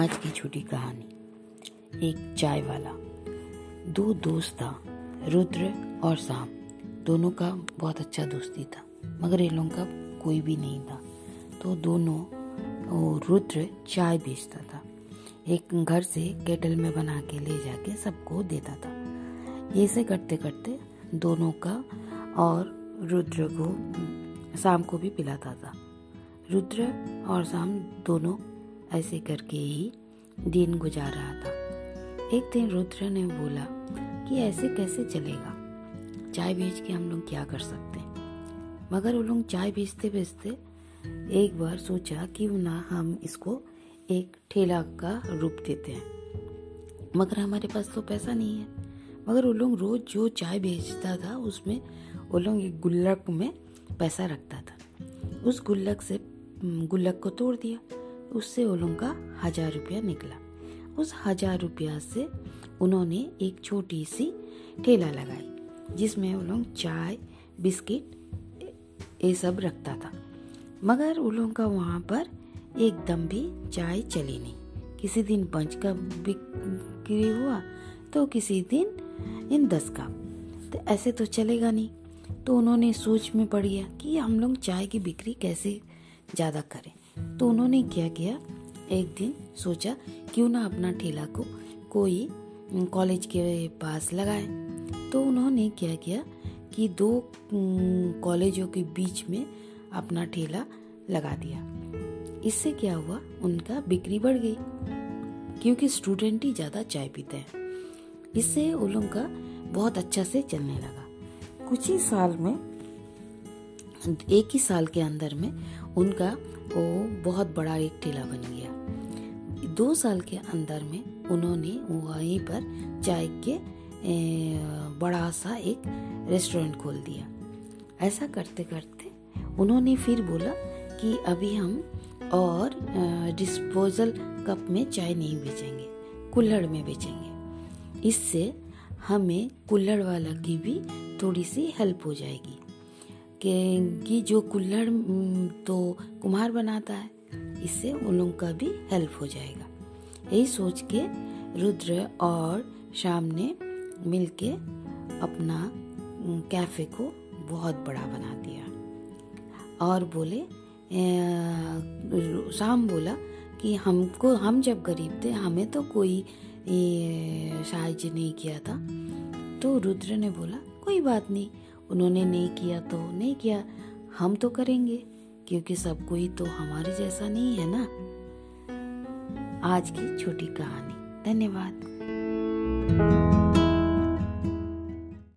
आज की छोटी कहानी। एक चाय वाला। दो दोस्त था, रुद्र और शाम दोनों का बहुत अच्छा दोस्ती था, मगर इन लोगों का कोई भी नहीं था। तो दोनों वो रुद्र चाय बेचता था। एक घर से केटल में बना के ले जाके सबको देता था। ऐसे करते करते दोनों का और रुद्र को शाम को भी पिलाता था। रुद्र और शाम दोनों ऐसे करके ही दिन गुजार रहा था। एक दिन रुद्र ने बोला कि ऐसे कैसे चलेगा? चाय बेच के हम लोग क्या कर सकते? हैं मगर वो लोग चाय बेचते बेचते एक बार सोचा कि ना हम इसको एक ठेला का रूप देते हैं। मगर हमारे पास तो पैसा नहीं है। मगर वो लोग रोज जो चाय बेचता था, उसमें वो लोग एक गुल्लक में पैसा रखता था। उस गुल्लक से, गुल्लक को तोड़ दिया। उससे वो लोगों का हज़ार रुपया निकला। उस हज़ार रुपया से उन्होंने एक छोटी सी ठेला लगाई, जिसमें वो लोग चाय, बिस्किट, ये सब रखता था। मगर उन लोगों का वहाँ पर एकदम भी चाय चली नहीं। किसी दिन पंच का बिक्री हुआ तो किसी दिन इन दस का। तो ऐसे तो चलेगा नहीं। तो उन्होंने सोच में पड़ गया कि हम लोग चाय की बिक्री कैसे ज़्यादा करें। तो उन्होंने क्या किया? एक दिन सोचा, क्यों ना अपना ठेला को कोई कॉलेज के पास लगाए। तो उन्होंने क्या किया कि दो कॉलेजों के बीच में अपना ठेला लगा दिया। इससे क्या हुआ? उनका बिक्री बढ़ गई, क्योंकि स्टूडेंट ही ज़्यादा चाय पीते हैं। इससे उन लोगों का बहुत अच्छा से चलने लगा। कुछ ही साल में एक ही साल के अंदर में उनका वो बहुत बड़ा एक ठेला बन गया। दो साल के अंदर में उन्होंने वहीं पर चाय के बड़ा सा एक रेस्टोरेंट खोल दिया। ऐसा करते करते उन्होंने फिर बोला कि अभी हम और डिस्पोजल कप में चाय नहीं बेचेंगे, कुल्हड़ में बेचेंगे। इससे हमें कुल्हड़ वाला की भी थोड़ी सी हेल्प हो जाएगी। कि जो कुल्हड़ तो कुम्हार बनाता है, इससे उन लोगों का भी हेल्प हो जाएगा। यही सोच के रुद्र और शाम ने मिलके अपना कैफ़े को बहुत बड़ा बना दिया। और बोले शाम बोला कि हमको, हम जब गरीब थे, हमें तो कोई साहाଯ୍य नहीं किया था। तो रुद्र ने बोला, कोई बात नहीं उन्होंने नहीं किया तो नहीं किया, हम तो करेंगे, क्योंकि सब कोई तो हमारे जैसा नहीं है ना? आज की छोटी कहानी। धन्यवाद।